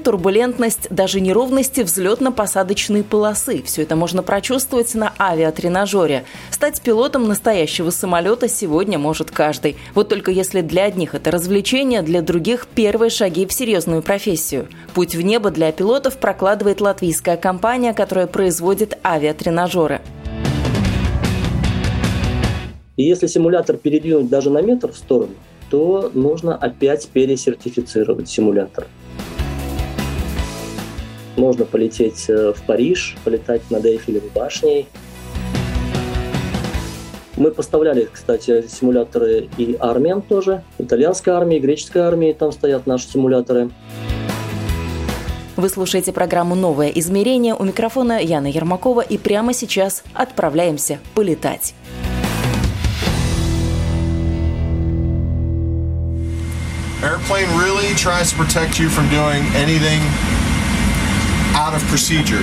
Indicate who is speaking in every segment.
Speaker 1: Турбулентность, даже неровности взлетно-посадочной полосы. Все это можно прочувствовать на авиатренажере. Стать пилотом настоящего самолета сегодня может каждый. Вот только если для одних это развлечение, для других – первые шаги в серьезную профессию. Путь в небо для пилотов прокладывает латвийская компания, которая производит авиатренажеры.
Speaker 2: И если симулятор передвинуть даже на метр в сторону, то нужно опять пересертифицировать симулятор. Можно полететь э, в Париж, полетать над Эйфелевой башней. Мы поставляли, кстати, симуляторы и армиям тоже. Итальянской армии, греческой армии, там стоят наши симуляторы.
Speaker 1: Вы слушаете программу «Новое измерение». У микрофона Яна Ермакова. И прямо сейчас отправляемся полетать. Airplane really tries to protect you from doing anything out of procedure.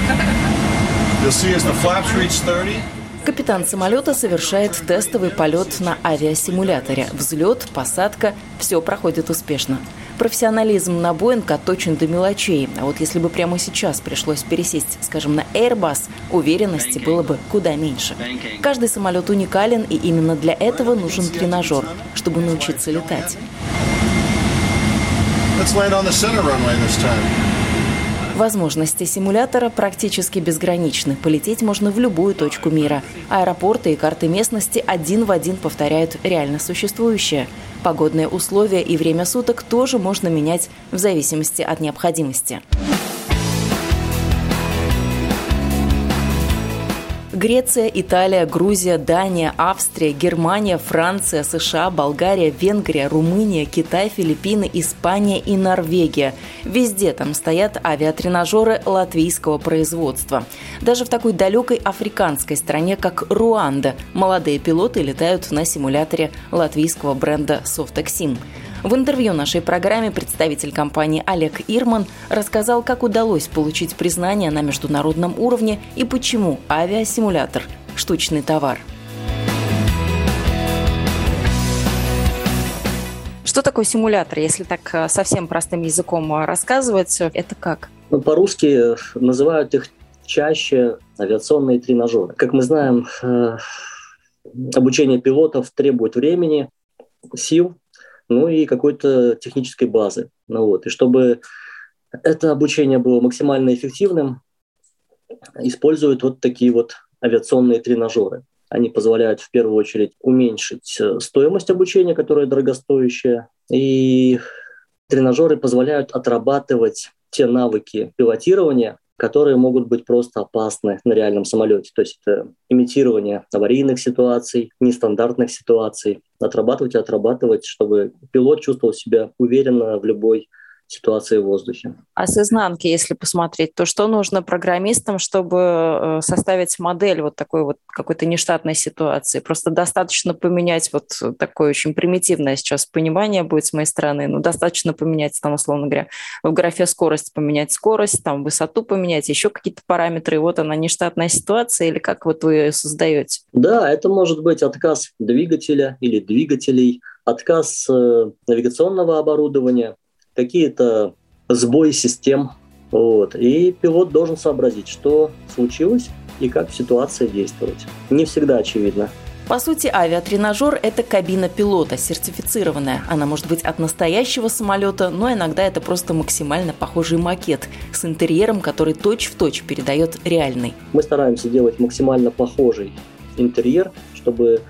Speaker 1: You'll see as the flaps reach 30, Капитан самолета совершает тестовый полет на авиасимуляторе. Взлет, посадка – все проходит успешно. Профессионализм на Боинг отточен до мелочей. А вот если бы прямо сейчас пришлось пересесть, скажем, на Airbus, уверенности было бы куда меньше. Каждый самолет уникален, и именно для этого нужен тренажер, чтобы научиться летать. Let's land on the center runway this time. Возможности симулятора практически безграничны. Полететь можно в любую точку мира. Аэропорты и карты местности один в один повторяют реально существующее. Погодные условия и время суток тоже можно менять в зависимости от необходимости. Греция, Италия, Грузия, Дания, Австрия, Германия, Франция, США, Болгария, Венгрия, Румыния, Китай, Филиппины, Испания и Норвегия. Везде там стоят авиатренажеры латвийского производства. Даже в такой далекой африканской стране, как Руанда, молодые пилоты летают на симуляторе латвийского бренда Softaxim. В интервью нашей программе представитель компании Олег Ирман рассказал, как удалось получить признание на международном уровне и почему авиасимулятор – штучный товар. Что такое симулятор? Если так э, совсем простым языком э, рассказывать, это как?
Speaker 2: Ну, по-русски называют их чаще авиационные тренажеры. Как мы знаем, э, обучение пилотов требует времени, сил, ну и какой-то технической базы. Ну вот. И чтобы это обучение было максимально эффективным, используют вот такие вот авиационные тренажеры. Они позволяют в первую очередь уменьшить э, стоимость обучения, которая дорогостоящая, и тренажеры позволяют отрабатывать те навыки пилотирования, которые могут быть просто опасны на реальном самолете. То есть это имитирование аварийных ситуаций, нестандартных ситуаций, отрабатывать и отрабатывать, чтобы пилот чувствовал себя уверенно в любой ситуации в воздухе.
Speaker 1: А с изнанки, если посмотреть, то что нужно программистам, чтобы э, составить модель вот такой вот какой-то нештатной ситуации? Просто достаточно поменять вот такое очень примитивное сейчас понимание будет с моей стороны, ну, достаточно поменять, там, условно говоря, в графе скорость поменять скорость, там, высоту поменять, еще какие-то параметры, и вот она нештатная ситуация, или как вот вы ее создаете?
Speaker 2: Да, это может быть отказ двигателя или двигателей, отказ э, навигационного оборудования, какие-то сбои систем. Вот. И пилот должен сообразить, что случилось и как в ситуации действовать. Не всегда очевидно.
Speaker 1: По сути, авиатренажер – это кабина пилота, сертифицированная. Она может быть от настоящего самолета, но иногда это просто максимально похожий макет с интерьером, который точь-в-точь точь передает реальный.
Speaker 2: Мы стараемся делать максимально похожий интерьер, чтобы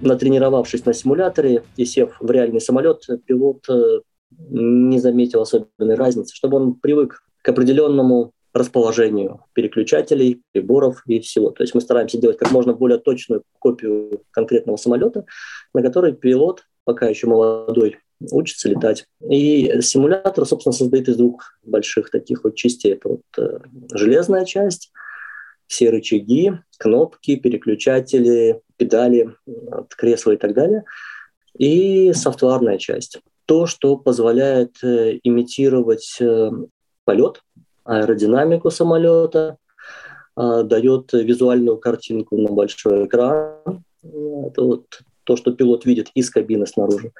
Speaker 2: натренировавшись на симуляторе и сев в реальный самолет, пилот э, не заметил особенной разницы, чтобы он привык к определенному расположению переключателей, приборов и всего. То есть мы стараемся делать как можно более точную копию конкретного самолета, на который пилот, пока еще молодой, учится летать. И симулятор, собственно, состоит из двух больших таких вот частей. Это вот э, железная часть, все рычаги, кнопки, переключатели, педали от кресла и так далее. И софтварная часть. То, что позволяет э, имитировать э, полет, аэродинамику самолета, э, дает визуальную картинку на большой экран. Это вот то, что пилот видит из кабины снаружи.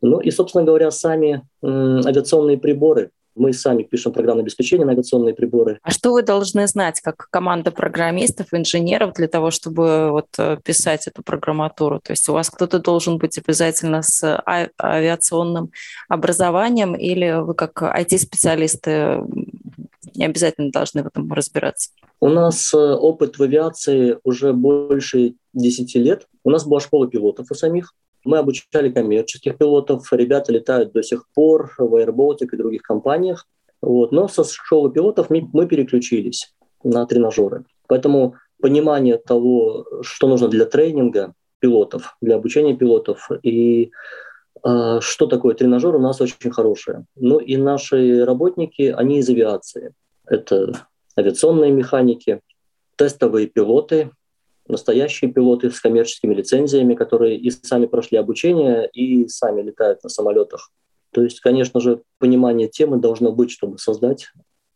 Speaker 2: Ну и, собственно говоря, сами авиационные приборы, мы сами пишем программное обеспечение на авиационные приборы.
Speaker 3: А что вы должны знать, как команда программистов, инженеров, для того, чтобы вот э, писать эту программатуру? То есть у вас кто-то должен быть обязательно с а, авиационным образованием, или вы как IT-специалисты не обязательно должны в этом разбираться?
Speaker 2: У нас э, опыт в авиации уже больше 10 лет. У нас была школа пилотов у самих. Мы обучали коммерческих пилотов. Ребята летают до сих пор в Air Baltic и других компаниях. Вот. Но со школы пилотов мы переключились на тренажеры. Поэтому понимание того, что нужно для тренинга пилотов, для обучения пилотов и э, что такое тренажер, у нас очень хорошее. Ну и наши работники, они из авиации. Это авиационные механики, тестовые пилоты, настоящие пилоты с коммерческими лицензиями, которые и сами прошли обучение, и сами летают на самолетах. То есть, конечно же, понимание темы должно быть, чтобы создать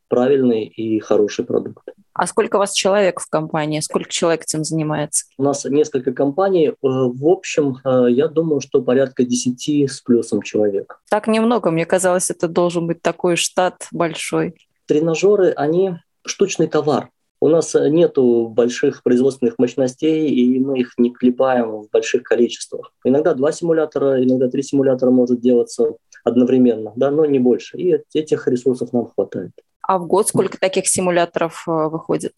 Speaker 2: правильный и хороший продукт.
Speaker 3: А сколько у вас человек в компании? Сколько человек этим занимается?
Speaker 2: У нас несколько компаний. Э, в общем, э, я думаю, что порядка 10 с плюсом человек.
Speaker 3: Так немного. Мне казалось, это должен быть такой штат большой.
Speaker 2: Тренажеры, они штучный товар. У нас э, нет больших производственных мощностей, и мы их не клепаем в больших количествах. Иногда два симулятора, иногда три симулятора может делаться одновременно, да, но не больше. И этих ресурсов нам хватает.
Speaker 3: А в год сколько таких симуляторов э, выходит?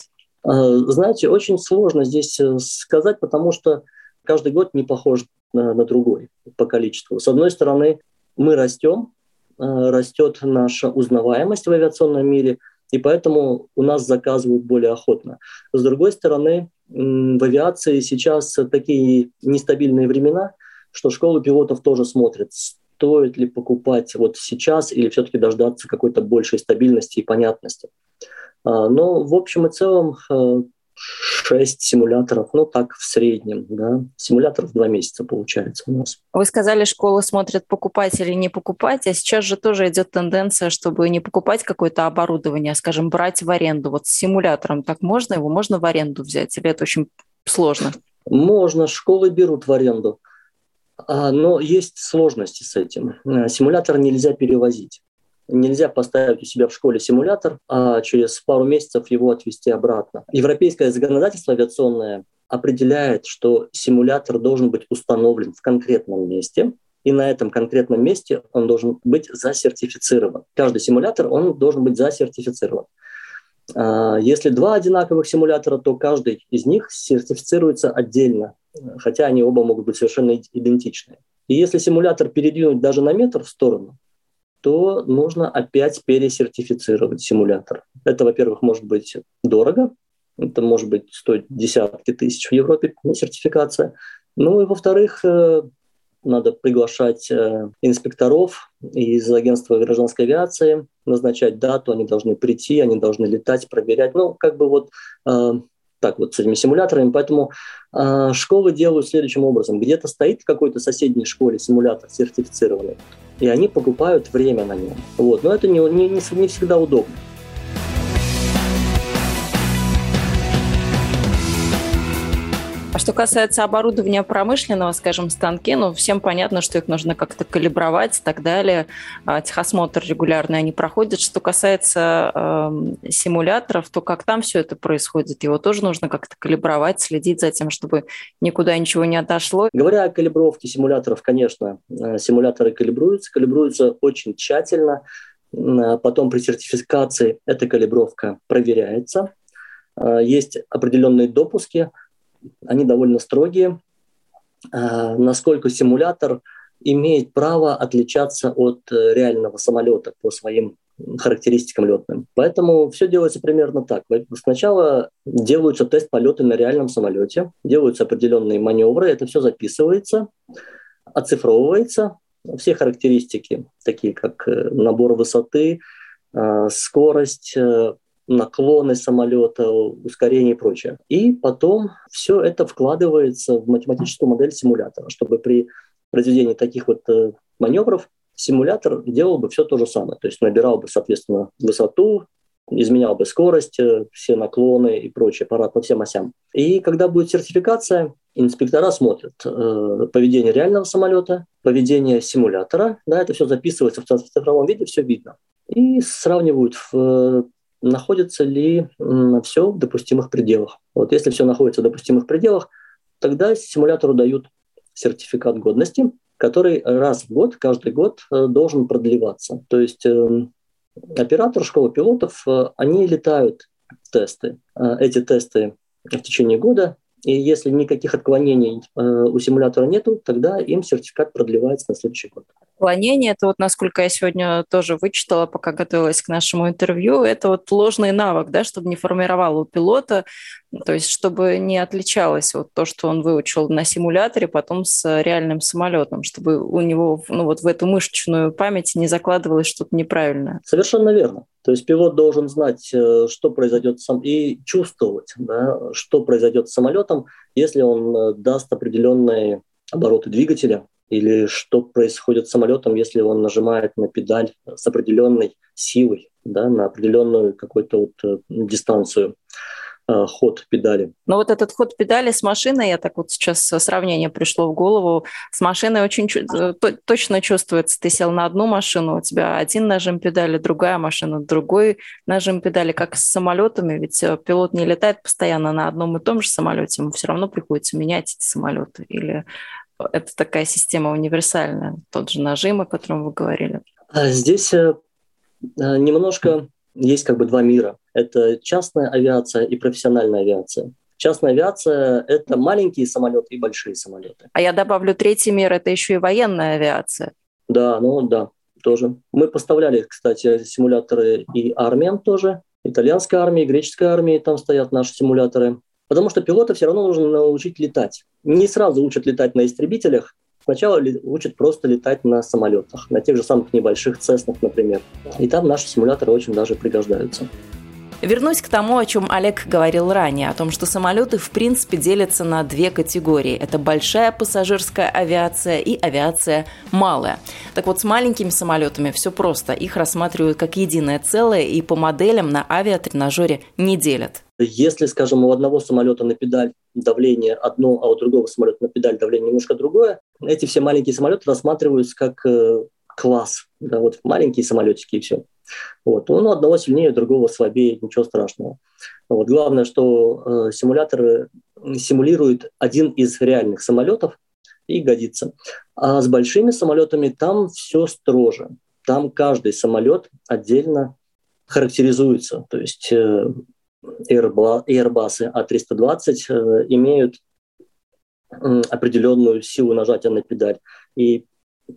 Speaker 2: Э, знаете, очень сложно здесь сказать, потому что каждый год не похож на, на другой по количеству. С одной стороны, мы растем, растет наша узнаваемость в авиационном мире – и поэтому у нас заказывают более охотно. С другой стороны, в авиации сейчас такие нестабильные времена, что школы пилотов тоже смотрят, стоит ли покупать вот сейчас или все-таки дождаться какой-то большей стабильности и понятности. А, но в общем и целом э, 6 симуляторов, ну так в среднем, да. Симуляторов два месяца получается у нас.
Speaker 3: Вы сказали, школы смотрят покупать или не покупать, а сейчас же тоже идет тенденция, чтобы не покупать какое-то оборудование, а, скажем, брать в аренду. Вот с симулятором так можно, его можно в аренду взять или это очень сложно?
Speaker 2: Можно, школы берут в аренду. А, но есть сложности с этим. Симулятор нельзя перевозить. Нельзя поставить у себя в школе симулятор, а через пару месяцев его отвести обратно. Европейское законодательство авиационное определяет, что симулятор должен быть установлен в конкретном месте, и на этом конкретном месте он должен быть засертифицирован. Каждый симулятор, он должен быть засертифицирован. А, если два одинаковых симулятора, то каждый из них сертифицируется отдельно, хотя они оба могут быть совершенно идентичны. И если симулятор передвинуть даже на метр в сторону, то нужно опять пересертифицировать симулятор. Это, во-первых, может быть дорого, это может быть стоить десятки тысяч в Европе сертификация. Ну и, во-вторых, э, надо приглашать э, инспекторов из агентства гражданской авиации, назначать дату, они должны прийти, они должны летать, проверять. Ну, как бы вот э, так вот с этими симуляторами. Поэтому э, школы делают следующим образом. Где-то стоит в какой-то соседней школе симулятор сертифицированный, и они покупают время на нем. Вот. Но это не, не, не всегда удобно.
Speaker 3: А что касается оборудования промышленного, скажем, станки, ну, всем понятно, что их нужно как-то калибровать и так далее. А, техосмотр регулярный они проходят. Что касается э, симуляторов, то как там все это происходит? Его тоже нужно как-то калибровать, следить за тем, чтобы никуда ничего не отошло.
Speaker 2: Говоря о калибровке симуляторов, конечно, э, симуляторы калибруются, калибруются очень тщательно. Потом при сертификации эта калибровка проверяется. Э, есть определенные допуски – они довольно строгие. А, насколько симулятор имеет право отличаться от э, реального самолета по своим характеристикам летным. Поэтому все делается примерно так. Сначала делаются тест полеты на реальном самолете, делаются определенные маневры, это все записывается, оцифровывается. Все характеристики, такие как э, набор высоты, э, скорость, наклоны самолета, ускорение и прочее. И потом все это вкладывается в математическую модель симулятора, чтобы при произведении таких вот э, маневров симулятор делал бы все то же самое. То есть набирал бы, соответственно, высоту, изменял бы скорость, э, все наклоны и прочее, аппарат по всем осям. И когда будет сертификация, инспектора смотрят э, поведение реального самолета, поведение симулятора, да, это все записывается в цифровом виде, все видно. И сравнивают, в, находится ли все в допустимых пределах. Вот если все находится в допустимых пределах, тогда симулятору дают сертификат годности, который раз в год, каждый год э, должен продлеваться. То есть э, оператор школы пилотов, э, они летают тесты. Э, эти тесты в течение года, и если никаких отклонений э, у симулятора нету, тогда им сертификат продлевается на следующий год.
Speaker 3: Отклонение, это вот насколько я сегодня тоже вычитала, пока готовилась к нашему интервью, это вот ложный навык, да, чтобы не формировал у пилота, то есть чтобы не отличалось вот то, что он выучил на симуляторе, потом с реальным самолетом, чтобы у него ну, вот в эту мышечную память не закладывалось что-то неправильное.
Speaker 2: Совершенно верно. То есть пилот должен знать, э, что произойдет сам, и чувствовать, да, что произойдет с самолетом, если он э, даст определенные обороты двигателя, или что происходит с самолетом, если он нажимает на педаль с определенной силой, да, на определенную какую-то вот э, дистанцию э, ход педали.
Speaker 3: Но вот этот ход педали с машиной, я так вот сейчас сравнение пришло в голову, с машиной очень э, точно чувствуется. Ты сел на одну машину, у тебя один нажим педали, другая машина, другой нажим педали, как с самолетами, ведь пилот не летает постоянно на одном и том же самолете, ему все равно приходится менять эти самолеты или это такая система универсальная, тот же нажим, о котором вы говорили.
Speaker 2: А здесь э, э, немножко есть как бы два мира. Это частная авиация и профессиональная авиация. Частная авиация – это маленькие самолеты и большие самолеты.
Speaker 3: А я добавлю третий мир – это еще и военная авиация.
Speaker 2: Да, ну да, тоже. Мы поставляли, кстати, симуляторы и армиям тоже. Итальянской армии, греческой армии, там стоят наши симуляторы. Потому что пилота все равно нужно научить летать. Не сразу учат летать на истребителях, сначала учат просто летать на самолетах, на тех же самых небольших цеснах, например. И там наши симуляторы очень даже пригождаются.
Speaker 3: Вернусь к тому, о чем Олег говорил ранее, о том, что самолеты в принципе делятся на две категории. Это большая пассажирская авиация и авиация малая. Так вот, с маленькими самолетами все просто. Их рассматривают как единое целое и по моделям на авиатренажере не делят.
Speaker 2: Если, скажем, у одного самолета на педаль давление одно, а у другого самолета на педаль давление немножко другое, эти все маленькие самолеты рассматриваются как э, класс. Да, вот маленькие самолетики и все. Вот. Ну, одного сильнее, другого слабее, ничего страшного. Вот. Главное, что э, симулятор симулирует один из реальных самолетов и годится. А с большими самолетами там все строже. Там каждый самолет отдельно характеризуется. То есть э, Airbus A320 э, имеют определенную силу нажатия на педаль. И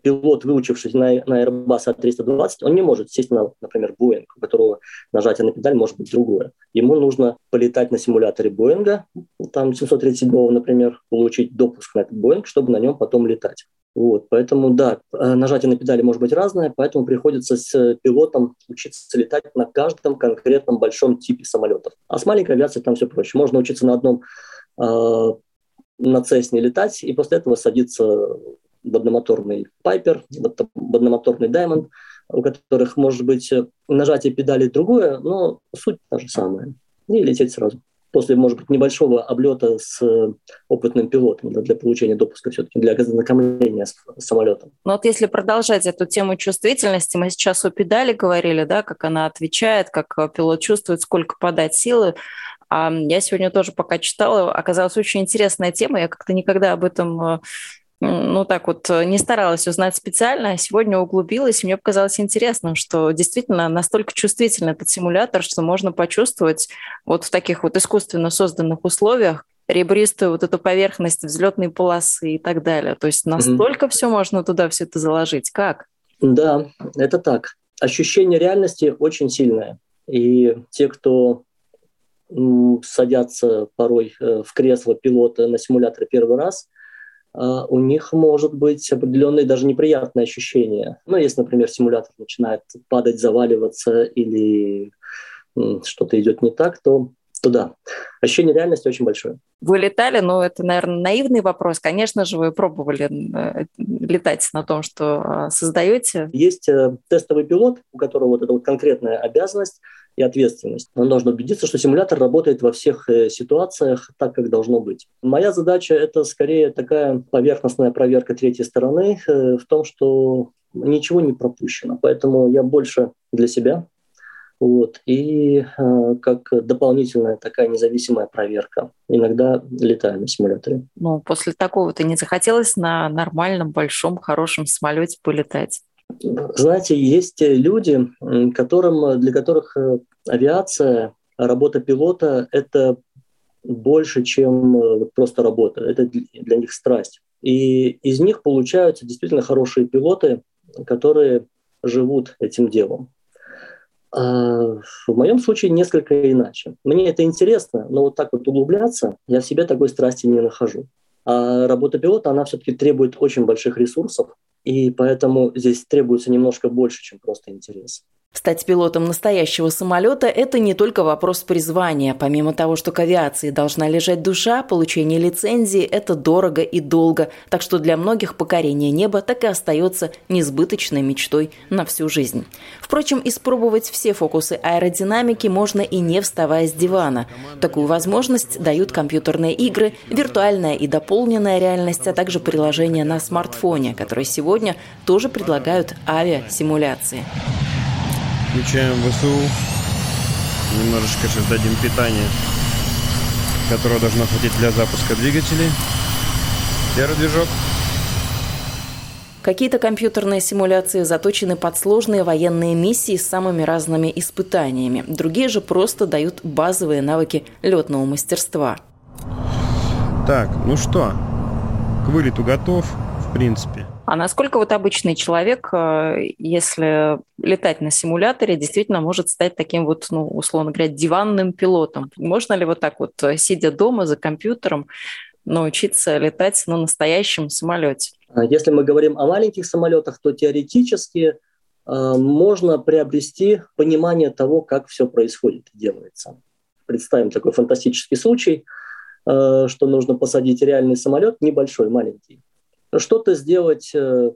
Speaker 2: пилот, выучившись на, на Airbus A320, он не может сесть на, например, Boeing, у которого нажатие на педаль может быть другое. Ему нужно полетать на симуляторе Боинга, там 737, например, получить допуск на этот Боинг, чтобы на нем потом летать. Вот, поэтому, да, э, нажатие на педали может быть разное, поэтому приходится с пилотом учиться летать на каждом конкретном большом типе самолетов. А с маленькой авиацией там все проще. Можно учиться на одном э, на Цесне летать и после этого садиться в одномоторный Пайпер, в одномоторный Diamond, у которых может быть нажатие педали другое, но суть та же самая. И лететь сразу после, может быть, небольшого облета с э, опытным пилотом да, для получения допуска все-таки, для ознакомления с самолетом.
Speaker 3: Ну вот если продолжать эту тему чувствительности, мы сейчас о педали говорили, да, как она отвечает, как э, пилот чувствует, сколько подать силы. А я сегодня тоже пока читала, оказалась очень интересная тема, я как-то никогда об этом э, ну так вот не старалась узнать специально, а сегодня углубилась, и мне показалось интересным, что действительно настолько чувствительный этот симулятор, что можно почувствовать вот в таких вот искусственно созданных условиях ребристую вот эту поверхность взлетной полосы и так далее. То есть настолько mm-hmm. все можно туда все это заложить. Как?
Speaker 2: Да, это так. Ощущение реальности очень сильное. И те, кто садятся порой э, в кресло пилота на симуляторе первый раз – а, у них может быть определенные даже неприятные ощущения. Ну, если, например, симулятор начинает падать, заваливаться или что-то идет не так, то туда. Ощущение реальности очень большое.
Speaker 3: Вы летали, но это, наверное, наивный вопрос. Конечно же, вы пробовали э, летать на том, что а, создаете.
Speaker 2: Есть э, тестовый пилот, у которого вот эта вот конкретная обязанность и ответственность. Он должен убедиться, что симулятор работает во всех э, ситуациях так, как должно быть. Моя задача – это скорее такая поверхностная проверка третьей стороны в том, что ничего не пропущено. Поэтому я больше для себя вот. И э, как дополнительная такая независимая проверка. Иногда летаю на симуляторе.
Speaker 3: Ну, после такого-то не захотелось на нормальном, большом, хорошем самолете полетать?
Speaker 2: Знаете, есть люди, которым, для которых э, авиация, работа пилота – это больше, чем э, просто работа. Это для них страсть. И из них получаются действительно хорошие пилоты, которые живут этим делом. А, в моем случае несколько иначе. Мне это интересно, но вот так вот углубляться я в себе такой страсти не нахожу. А работа пилота, она все-таки требует очень больших ресурсов, и поэтому здесь требуется немножко больше, чем просто интерес.
Speaker 3: Стать пилотом настоящего самолета – это не только вопрос призвания. Помимо того, что к авиации должна лежать душа, получение лицензии – это дорого и долго. Так что для многих покорение неба так и остается несбыточной мечтой на всю жизнь. Впрочем, испробовать все фокусы аэродинамики можно и не вставая с дивана. Такую возможность дают компьютерные игры, виртуальная и дополненная реальность, а также приложения на смартфоне, которые сегодня тоже предлагают авиасимуляции.
Speaker 4: Включаем ВСУ. Немножечко сейчас дадим питание, которое должно хватить для запуска двигателей. Первый движок.
Speaker 3: Какие-то компьютерные симуляции заточены под сложные военные миссии с самыми разными испытаниями. Другие же просто дают базовые навыки летного мастерства.
Speaker 4: Так, ну что, к вылету готов, в принципе.
Speaker 3: А насколько вот обычный человек, э, если летать на симуляторе, действительно может стать таким вот, ну, условно говоря, диванным пилотом? Можно ли вот так вот, э, сидя дома за компьютером, научиться летать на настоящем самолете?
Speaker 2: А если мы говорим о маленьких самолетах, то теоретически э, можно приобрести понимание того, как все происходит и делается. Представим такой фантастический случай, что нужно посадить реальный самолет, небольшой, маленький, что-то сделать э,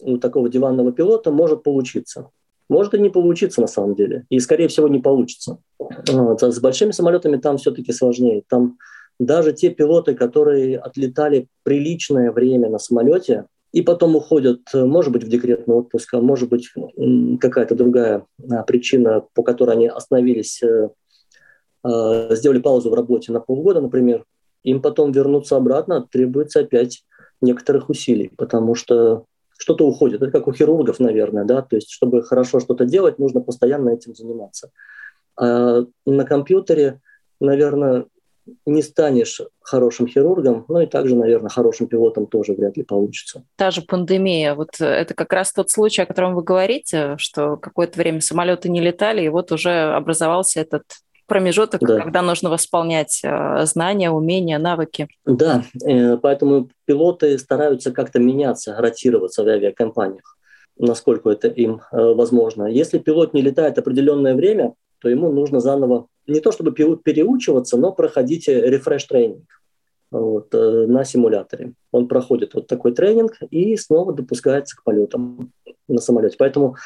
Speaker 2: у такого диванного пилота может получиться. Может и не получиться на самом деле. И, скорее всего, не получится. Вот. А с большими самолетами там все-таки сложнее. Там даже те пилоты, которые отлетали приличное время на самолете, и потом уходят, может быть, в декретный отпуск, а может быть, какая-то другая а, причина, по которой они остановились, э, э, сделали паузу в работе на полгода, например, им потом вернуться обратно требуется опять некоторых усилий, потому что что-то уходит. Это как у хирургов, наверное, да, то есть чтобы хорошо что-то делать, нужно постоянно этим заниматься. А на компьютере, наверное, не станешь хорошим хирургом, ну и также, наверное, хорошим пилотом тоже вряд ли получится.
Speaker 3: Та же пандемия, вот это как раз тот случай, о котором вы говорите, что какое-то время самолеты не летали, и вот уже образовался этот промежуток, да. когда нужно восполнять э, знания, умения, навыки.
Speaker 2: Да, э, поэтому пилоты стараются как-то меняться, ротироваться в авиакомпаниях, насколько это им э, возможно. Если пилот не летает определенное время, то ему нужно заново не то чтобы переучиваться, но проходить рефреш-тренинг вот, на симуляторе. Он проходит вот такой тренинг и снова допускается к полетам на самолете. Поэтому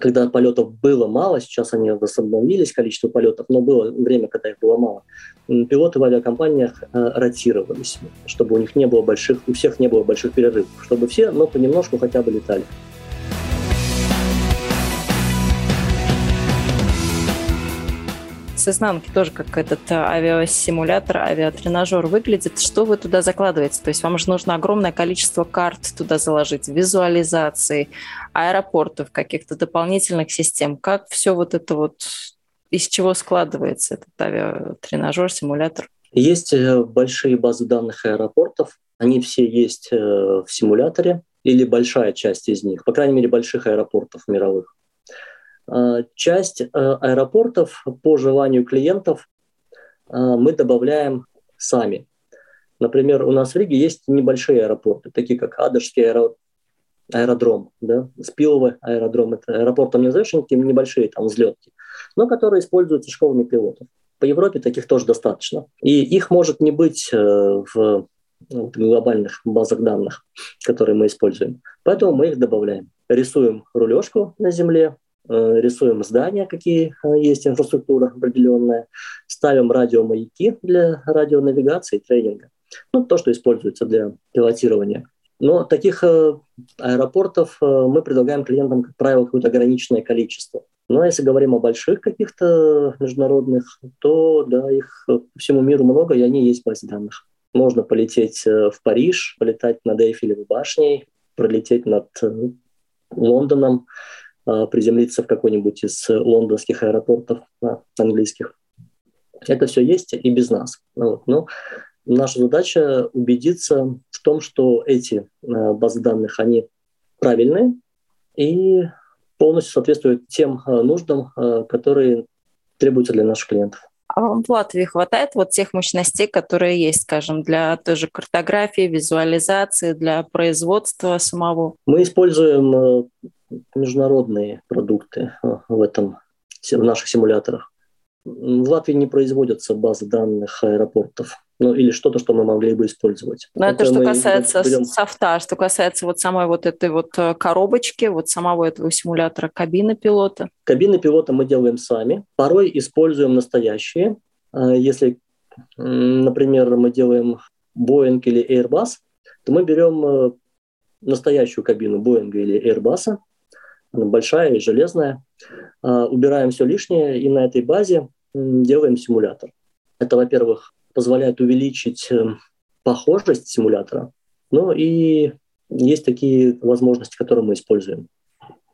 Speaker 2: когда полетов было мало, сейчас они восстановились, количество полетов, но было время, когда их было мало, пилоты в авиакомпаниях э, ротировались, чтобы у них не было больших, у всех не было больших перерывов, чтобы все, но понемножку хотя бы летали.
Speaker 3: С изнанки тоже как этот э, авиасимулятор, авиатренажер выглядит. Что вы туда закладываете? То есть вам же нужно огромное количество карт туда заложить, визуализации, аэропортов, каких-то дополнительных систем. Как все вот это вот, из чего складывается этот авиатренажер, симулятор?
Speaker 2: Есть э, большие базы данных аэропортов. Они все есть э, в симуляторе или большая часть из них, по крайней мере, больших аэропортов мировых. Э, часть э, аэропортов по желанию клиентов э, мы добавляем сами. Например, у нас в Риге есть небольшие аэропорты, такие как Адышский аэродром, да, спиловый аэродром, это аэропорт там не назовешь, небольшие там взлетки, но которые используются школами пилотов. По Европе таких тоже достаточно. И их может не быть э, в глобальных базах данных, которые мы используем. Поэтому мы их добавляем. Рисуем рулежку на Земле, рисуем здания, какие э, есть инфраструктура определенная, ставим радиомаяки для радионавигации и тренинга. Ну, то, что используется для пилотирования. Но таких э, аэропортов э, мы предлагаем клиентам, как правило, какое-то ограниченное количество. Но если говорим о больших каких-то международных, то да, их по всему миру много, и они есть в базе данных. Можно полететь э, в Париж, полетать над Эйфелевой башней, пролететь над Лондоном, приземлиться в какой-нибудь из лондонских аэропортов английских. Это все есть и без нас. Вот. Но наша задача убедиться в том, что эти э, базы данных, они правильные и полностью соответствуют тем э, нуждам, э, которые требуются для наших клиентов.
Speaker 3: А вам в Латвии хватает вот тех мощностей, которые есть, скажем, для той же картографии, визуализации, для производства самого?
Speaker 2: Мы используем международные продукты в этом в наших симуляторах. В Латвии не производятся базы данных аэропортов ну или что-то, что мы могли бы использовать.
Speaker 3: Но это, это что касается берем... софта, что касается вот самой вот этой вот э, коробочки, вот самого этого симулятора кабины пилота.
Speaker 2: Кабины пилота мы делаем сами. Порой используем настоящие. Э, если, например, мы делаем Boeing или Airbus, то мы берем э, настоящую кабину Boeing или Airbus, большая и железная, убираем все лишнее и на этой базе делаем симулятор. Это, во-первых, позволяет увеличить э, похожесть симулятора. Ну и есть такие возможности, которые мы используем.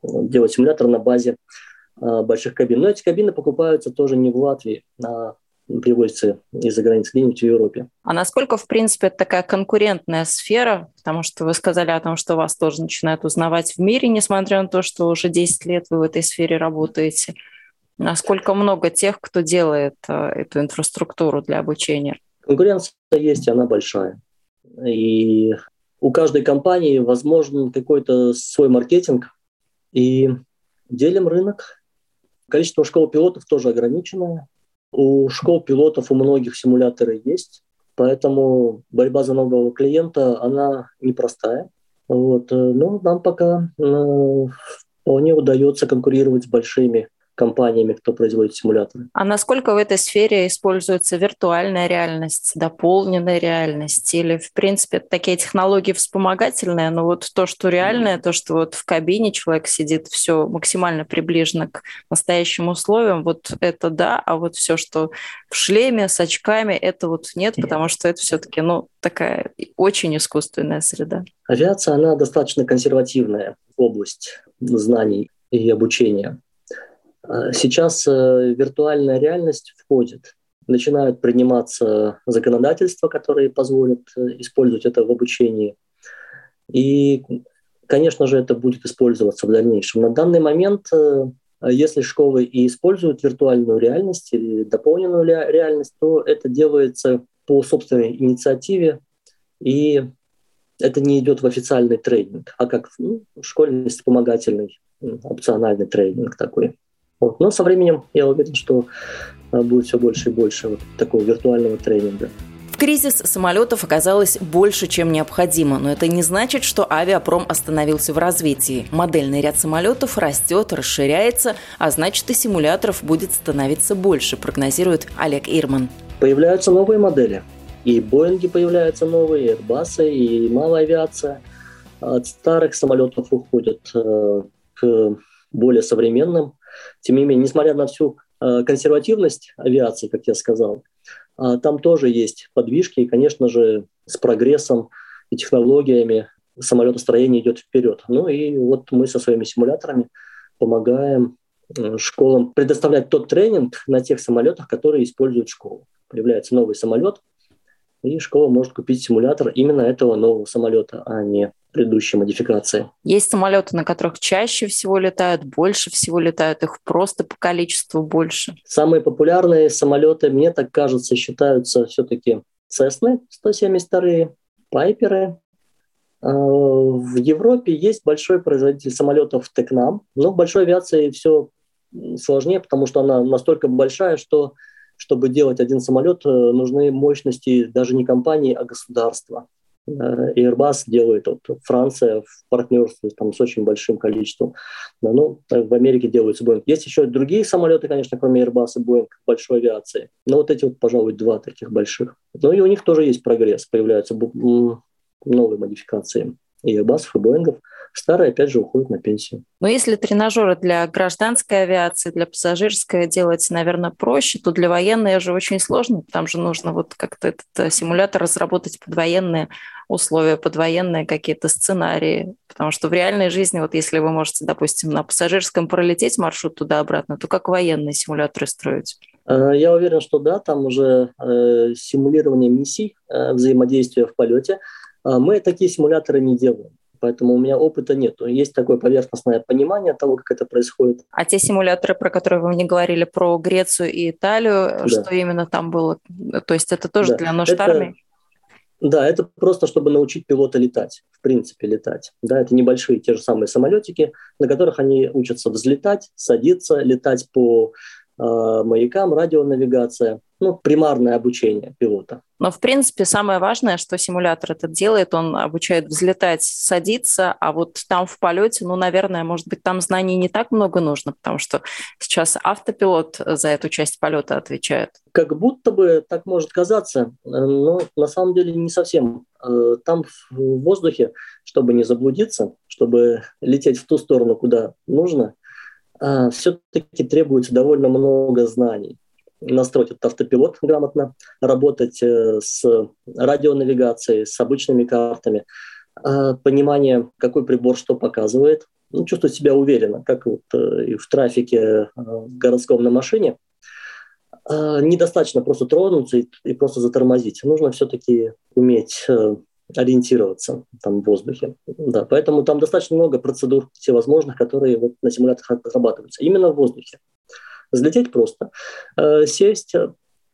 Speaker 2: Делать симулятор на базе э, больших кабин. Но эти кабины покупаются тоже не в Латвии, а привозятся из-за границы, где-нибудь в Европе.
Speaker 3: А насколько, в принципе, это такая конкурентная сфера? Потому что вы сказали о том, что вас тоже начинают узнавать в мире, несмотря на то, что уже 10 лет вы в этой сфере работаете. Насколько много тех, кто делает э, эту инфраструктуру для обучения?
Speaker 2: Конкуренция есть, и она большая. И у каждой компании возможен какой-то свой маркетинг, и делим рынок. Количество школ пилотов тоже ограниченное. У школ пилотов у многих симуляторы есть, поэтому борьба за нового клиента, она непростая. Вот. Э, но нам пока э, вполне удается конкурировать с большими компаниями, кто производит симуляторы.
Speaker 3: А насколько в этой сфере используется виртуальная реальность, дополненная реальность или, в принципе, такие технологии вспомогательные, но вот то, что реальное, то, что вот в кабине человек сидит, все максимально приближено к настоящим условиям, вот это да, а вот все, что в шлеме, с очками, это вот нет, потому что это все-таки, ну, такая очень искусственная среда.
Speaker 2: Авиация, она достаточно консервативная область знаний и обучения. А сейчас э, виртуальная реальность входит. Начинают приниматься законодательства, которые позволят э, использовать это в обучении. И, конечно же, это будет использоваться в дальнейшем. На данный момент, э, если школы и используют виртуальную реальность или дополненную реальность, то это делается по собственной инициативе, и это не идет в официальный тренинг, а как ну, школьный вспомогательный опциональный тренинг такой. Вот. Но со временем я уверен, что а, будет все больше и больше вот такого виртуального тренинга.
Speaker 3: В кризис самолетов оказалось больше, чем необходимо, но это не значит, что авиапром остановился в развитии. Модельный ряд самолетов растет, расширяется, а значит и симуляторов будет становиться больше, прогнозирует Олег Ирман.
Speaker 2: Появляются новые модели. И Боинги появляются новые, и Airbus, и малая авиация. От старых самолетов уходят э, к более современным тем не менее, несмотря на всю э, консервативность авиации, как я сказал, э, там тоже есть подвижки, и, конечно же, с прогрессом и технологиями самолетостроение идет вперед. Ну и вот мы со своими симуляторами помогаем э, школам предоставлять тот тренинг на тех самолетах, которые используют школу. Появляется новый самолет, и школа может купить симулятор именно этого нового самолета, а не предыдущей модификации.
Speaker 3: Есть самолеты, на которых чаще всего летают, больше всего летают, их просто по количеству больше.
Speaker 2: Самые популярные самолеты, мне так кажется, считаются все-таки Cessna 172, Пайперы, В Европе есть большой производитель самолетов Текнам, но в большой авиации все сложнее, потому что она настолько большая, что чтобы делать один самолет, нужны мощности даже не компании, а государства. Э, Airbus делает, вот, Франция в партнерстве там, с очень большим количеством. Да, ну, в Америке делаются Boeing. Есть еще другие самолеты, конечно, кроме Airbus и Boeing, большой авиации. Но вот эти вот, пожалуй, два таких больших. Ну и у них тоже есть прогресс, появляются новые модификации и Airbus, и Boeing. Старые, опять же, уходят на пенсию.
Speaker 3: Но если тренажеры для гражданской авиации, для пассажирской делать, наверное, проще, то для военной же очень сложно. Там же нужно вот как-то этот э, симулятор разработать под военные условия, под военные какие-то сценарии. Потому что в реальной жизни, вот если вы можете, допустим, на пассажирском пролететь маршрут туда-обратно, то как военные симуляторы строить?
Speaker 2: Э, я уверен, что да, там уже э, симулирование миссий, э, взаимодействия в полете. Э, мы такие симуляторы не делаем. Поэтому у меня опыта нет. Есть такое поверхностное понимание того, как это происходит.
Speaker 3: А те симуляторы, про которые вы мне говорили, про Грецию и Италию, да. что именно там было? То есть это тоже да. для нужд это... армии?
Speaker 2: Да, это просто чтобы научить пилота летать, в принципе летать. Да, это небольшие те же самые самолетики, на которых они учатся взлетать, садиться, летать по маякам, радионавигация ну, примарное обучение пилота.
Speaker 3: Но, в принципе, самое важное, что симулятор это делает, он обучает взлетать, садиться, а вот там в полете, ну, наверное, может быть, там знаний не так много нужно, потому что сейчас автопилот за эту часть полета отвечает.
Speaker 2: Как будто бы так может казаться, но на самом деле не совсем. Э, там в воздухе, чтобы не заблудиться, чтобы лететь в ту сторону, куда нужно, э, все-таки требуется довольно много знаний настроить этот автопилот грамотно, работать э, с радионавигацией, с обычными картами, э, понимание, какой прибор что показывает, ну, чувствовать себя уверенно, как вот э, и в трафике городском на машине. Недостаточно просто тронуться и просто затормозить. Нужно все-таки уметь ориентироваться там в воздухе. Да, поэтому там достаточно много процедур всевозможных, которые вот на симуляторах отрабатываются именно в воздухе. Взлететь просто. Э, сесть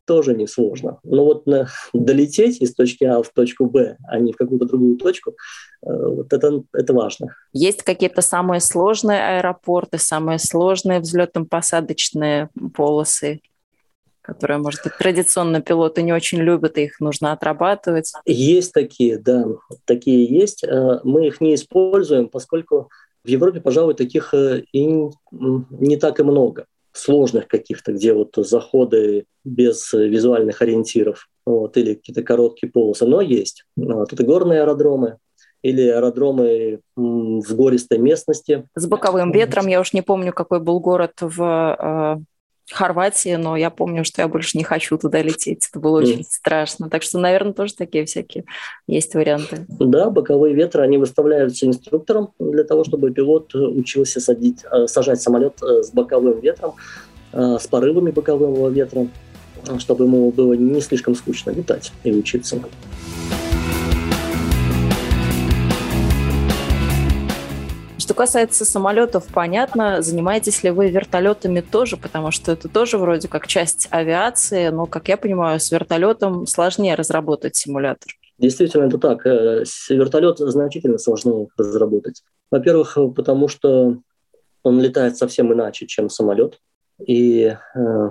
Speaker 2: тоже несложно. Но вот на, долететь из точки А в точку Б, а не в какую-то другую точку, э, вот это, это важно.
Speaker 3: Есть какие-то самые сложные аэропорты, самые сложные взлетно-посадочные полосы? Которые, может быть, традиционно пилоты не очень любят, и их нужно отрабатывать?
Speaker 2: Есть такие, да, такие есть. Э, мы их не используем, поскольку в Европе, пожалуй, таких и не так и много сложных каких-то, где вот заходы без визуальных ориентиров вот, или какие-то короткие полосы, но есть. Тут и горные аэродромы, или аэродромы в гористой местности.
Speaker 3: С боковым ветром, я уж не помню, какой был город в э, Хорватии, но я помню, что я больше не хочу туда лететь. Это было очень mm. страшно. Так что, наверное, тоже такие всякие есть варианты.
Speaker 2: Да, боковые ветры, они выставляются инструктором для того, чтобы пилот учился садить, э, сажать самолет э, с боковым ветром, э, с порывами бокового ветра, чтобы ему было не слишком скучно летать и учиться.
Speaker 3: Что касается самолетов, понятно, занимаетесь ли вы вертолетами тоже, потому что это тоже вроде как часть авиации, но, как я понимаю, с вертолетом сложнее разработать симулятор.
Speaker 2: Действительно, это так. Э, вертолет значительно сложнее разработать. Во-первых, потому что он летает совсем иначе, чем самолет. И, э,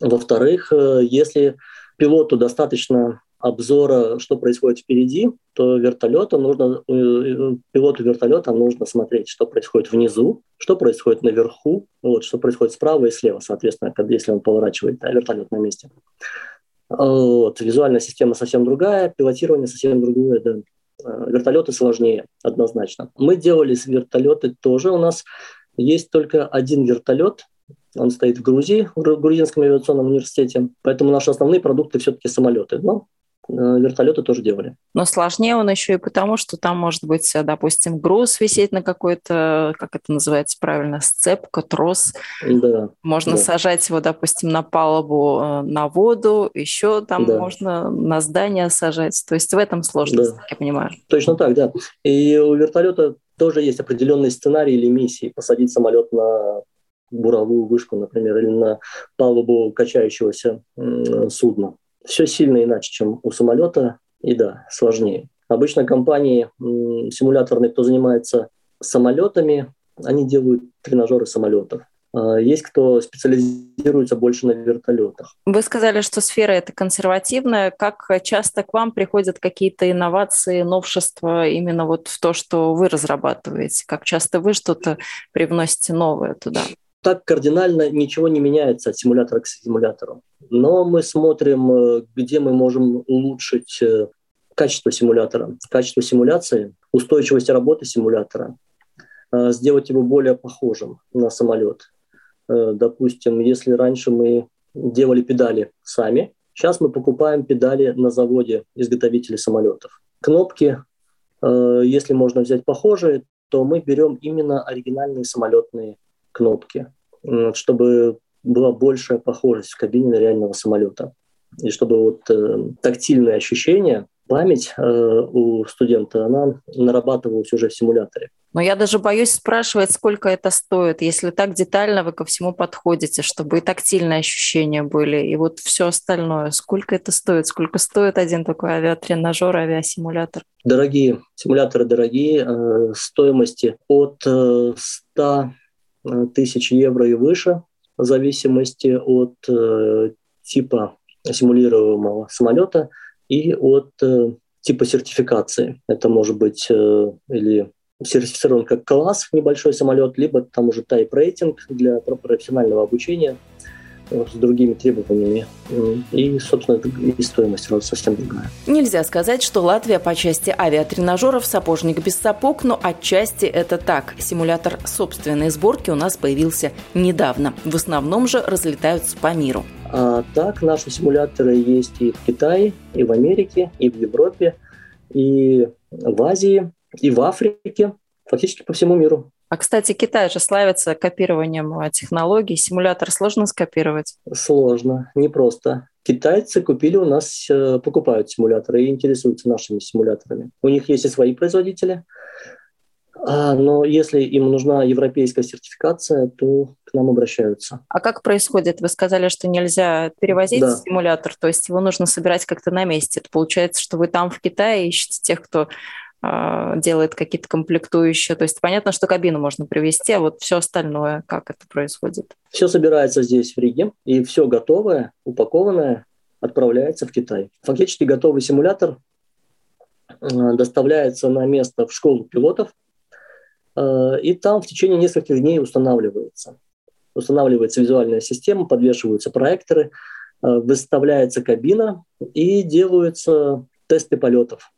Speaker 2: во-вторых, э, если пилоту достаточно обзора, что происходит впереди, то вертолету нужно, э, э, пилоту вертолета нужно смотреть, что происходит внизу, что происходит наверху, вот, что происходит справа и слева, соответственно, если он поворачивает да, вертолет на месте. Вот, визуальная система совсем другая, пилотирование совсем другое, да. Э, вертолеты сложнее, однозначно. Мы делали вертолеты тоже. У нас есть только один вертолет, он стоит в Грузии, в Грузинском авиационном университете. Поэтому наши основные продукты все-таки самолеты. Но вертолеты тоже делали.
Speaker 3: Но сложнее он еще и потому, что там может быть, э, допустим, груз висеть на какой-то, как это называется правильно, сцепка, трос. Да. Можно да. сажать его, допустим, на палубу э, на воду, еще там да. можно на здание сажать. То есть в этом сложность, да. я понимаю.
Speaker 2: Точно так, да. И у вертолета тоже есть определенный сценарий или миссии. Посадить самолет на буровую вышку, например, или на палубу качающегося судна все сильно иначе, чем у самолета, и да, сложнее. Обычно компании симуляторные, кто занимается самолетами, они делают тренажеры самолетов. А, есть кто специализируется больше на вертолетах.
Speaker 3: Вы сказали, что сфера это консервативная. Как часто к вам приходят какие-то инновации, новшества именно вот в то, что вы разрабатываете? Как часто вы что-то привносите новое туда?
Speaker 2: Так кардинально ничего не меняется от симулятора к симулятору. Но мы смотрим, э, где мы можем улучшить э, качество симулятора, качество симуляции, устойчивость работы симулятора, э, сделать его более похожим на самолет. Допустим, если раньше мы делали педали сами, сейчас мы покупаем педали на заводе изготовителей самолетов. Кнопки, если можно взять похожие, то мы берем именно оригинальные самолетные кнопки, чтобы была большая похожесть в кабине на реального самолета. И чтобы вот э, тактильные ощущения, память э, у студента, она нарабатывалась уже в симуляторе.
Speaker 3: Но я даже боюсь спрашивать, сколько это стоит, если так детально вы ко всему подходите, чтобы и тактильные ощущения были, и вот все остальное. Сколько это стоит? Сколько стоит один такой авиатренажер, авиасимулятор?
Speaker 2: Дорогие. Симуляторы дорогие. Э, стоимости от 100 э, э, тысяч евро и выше, в зависимости от типа симулируемого самолета и от типа сертификации. Это может быть или сертифицирован как класс небольшой самолет, либо там уже type рейтинг для профессионального обучения э, с другими требованиями. И, собственно, и стоимость совсем другая.
Speaker 3: Нельзя сказать, что Латвия по части авиатренажеров сапожник без сапог, но отчасти это так. Симулятор собственной сборки у нас появился недавно. В основном же разлетаются по миру.
Speaker 2: А так наши симуляторы есть и в Китае, и в Америке, и в Европе, и в Азии и в Африке, фактически по всему миру.
Speaker 3: А, кстати, Китай же славится копированием а, технологий. Симулятор сложно скопировать?
Speaker 2: Сложно, непросто. Китайцы купили у нас, э, покупают симуляторы и интересуются нашими симуляторами. У них есть и свои производители, а, но если им нужна европейская сертификация, то к нам обращаются.
Speaker 3: А как происходит? Вы сказали, что нельзя перевозить да. симулятор, то есть его нужно собирать как-то на месте. Это получается, что вы там в Китае ищете тех, кто делает какие-то комплектующие. То есть понятно, что кабину можно привезти, а вот все остальное, как это происходит?
Speaker 2: Все собирается здесь, в Риге, и все готовое, упакованное отправляется в Китай. Фактически готовый симулятор а, доставляется на место в школу пилотов, а, и там в течение нескольких дней устанавливается. Устанавливается визуальная система, подвешиваются проекторы, выставляется кабина и делаются тесты полетов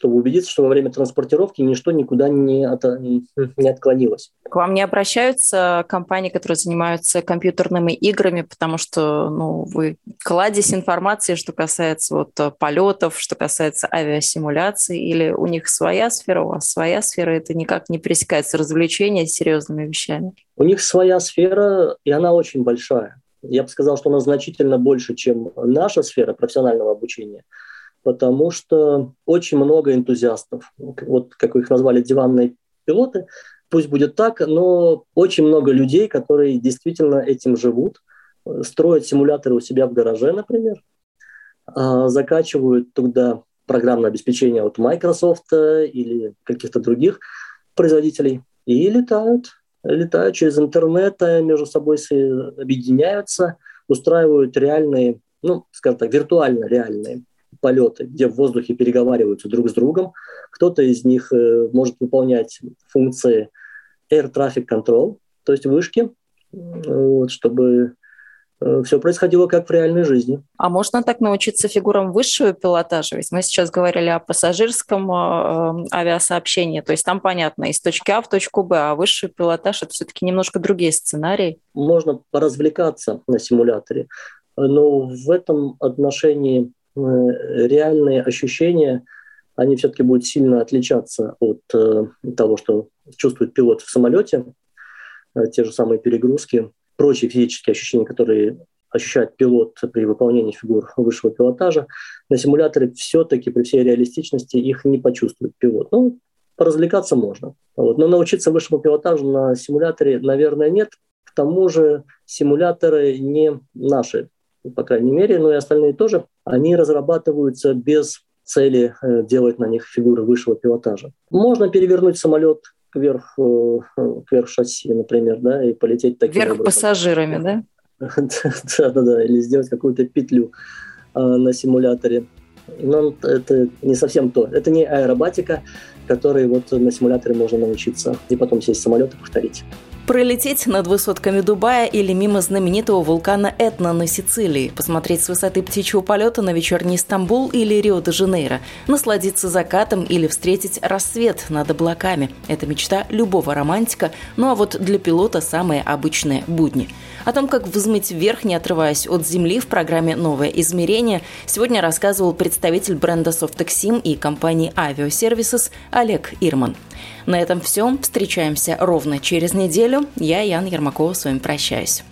Speaker 2: чтобы убедиться, что во время транспортировки ничто никуда не, от, не отклонилось.
Speaker 3: К вам не обращаются компании, которые занимаются компьютерными играми, потому что ну, вы кладезь информации, что касается вот, полетов, что касается авиасимуляции, или у них своя сфера, у вас своя сфера, это никак не пересекается развлечения с серьезными вещами?
Speaker 2: У них своя сфера, и она очень большая. Я бы сказал, что она значительно больше, чем наша сфера профессионального обучения – потому что очень много энтузиастов. Вот как вы их назвали, диванные пилоты. Пусть будет так, но очень много людей, которые действительно этим живут, строят симуляторы у себя в гараже, например, а, закачивают туда программное обеспечение от Microsoft или каких-то других производителей и летают. Летают через интернет, между собой объединяются, устраивают реальные, ну, скажем так, виртуально реальные полеты, где в воздухе переговариваются друг с другом. Кто-то из них э, может выполнять функции Air Traffic Control, то есть вышки, вот, чтобы э, все происходило как в реальной жизни.
Speaker 3: А можно так научиться фигурам высшего пилотажа? Ведь мы сейчас говорили о пассажирском э, авиасообщении, то есть там понятно, из точки А в точку Б, а высший пилотаж – это все-таки немножко другие сценарии.
Speaker 2: Можно поразвлекаться на симуляторе, но в этом отношении Э, реальные ощущения, они все-таки будут сильно отличаться от э, того, что чувствует пилот в самолете, э, те же самые перегрузки, прочие физические ощущения, которые ощущает пилот при выполнении фигур высшего пилотажа. На симуляторе все-таки при всей реалистичности их не почувствует пилот. Ну, поразвлекаться можно. Вот. Но научиться высшему пилотажу на симуляторе, наверное, нет. К тому же симуляторы не наши по крайней мере, но и остальные тоже, они разрабатываются без цели делать на них фигуры высшего пилотажа. Можно перевернуть самолет кверх, кверх шасси, например, да, и полететь таким
Speaker 1: Вверх образом. пассажирами, да?
Speaker 2: Да-да-да, или сделать какую-то петлю на симуляторе. Но это не совсем то. Это не аэробатика, которой вот на симуляторе можно научиться и потом сесть в самолет и повторить
Speaker 1: пролететь над высотками Дубая или мимо знаменитого вулкана Этна на Сицилии, посмотреть с высоты птичьего полета на вечерний Стамбул или Рио-де-Жанейро, насладиться закатом или встретить рассвет над облаками. Это мечта любого романтика, ну а вот для пилота самые обычные будни. О том, как взмыть вверх, не отрываясь от земли в программе «Новое измерение», сегодня рассказывал представитель бренда Softex и компании Avioservices Олег Ирман. На этом все. Встречаемся ровно через неделю. Я, Ян Ермакова, с вами прощаюсь.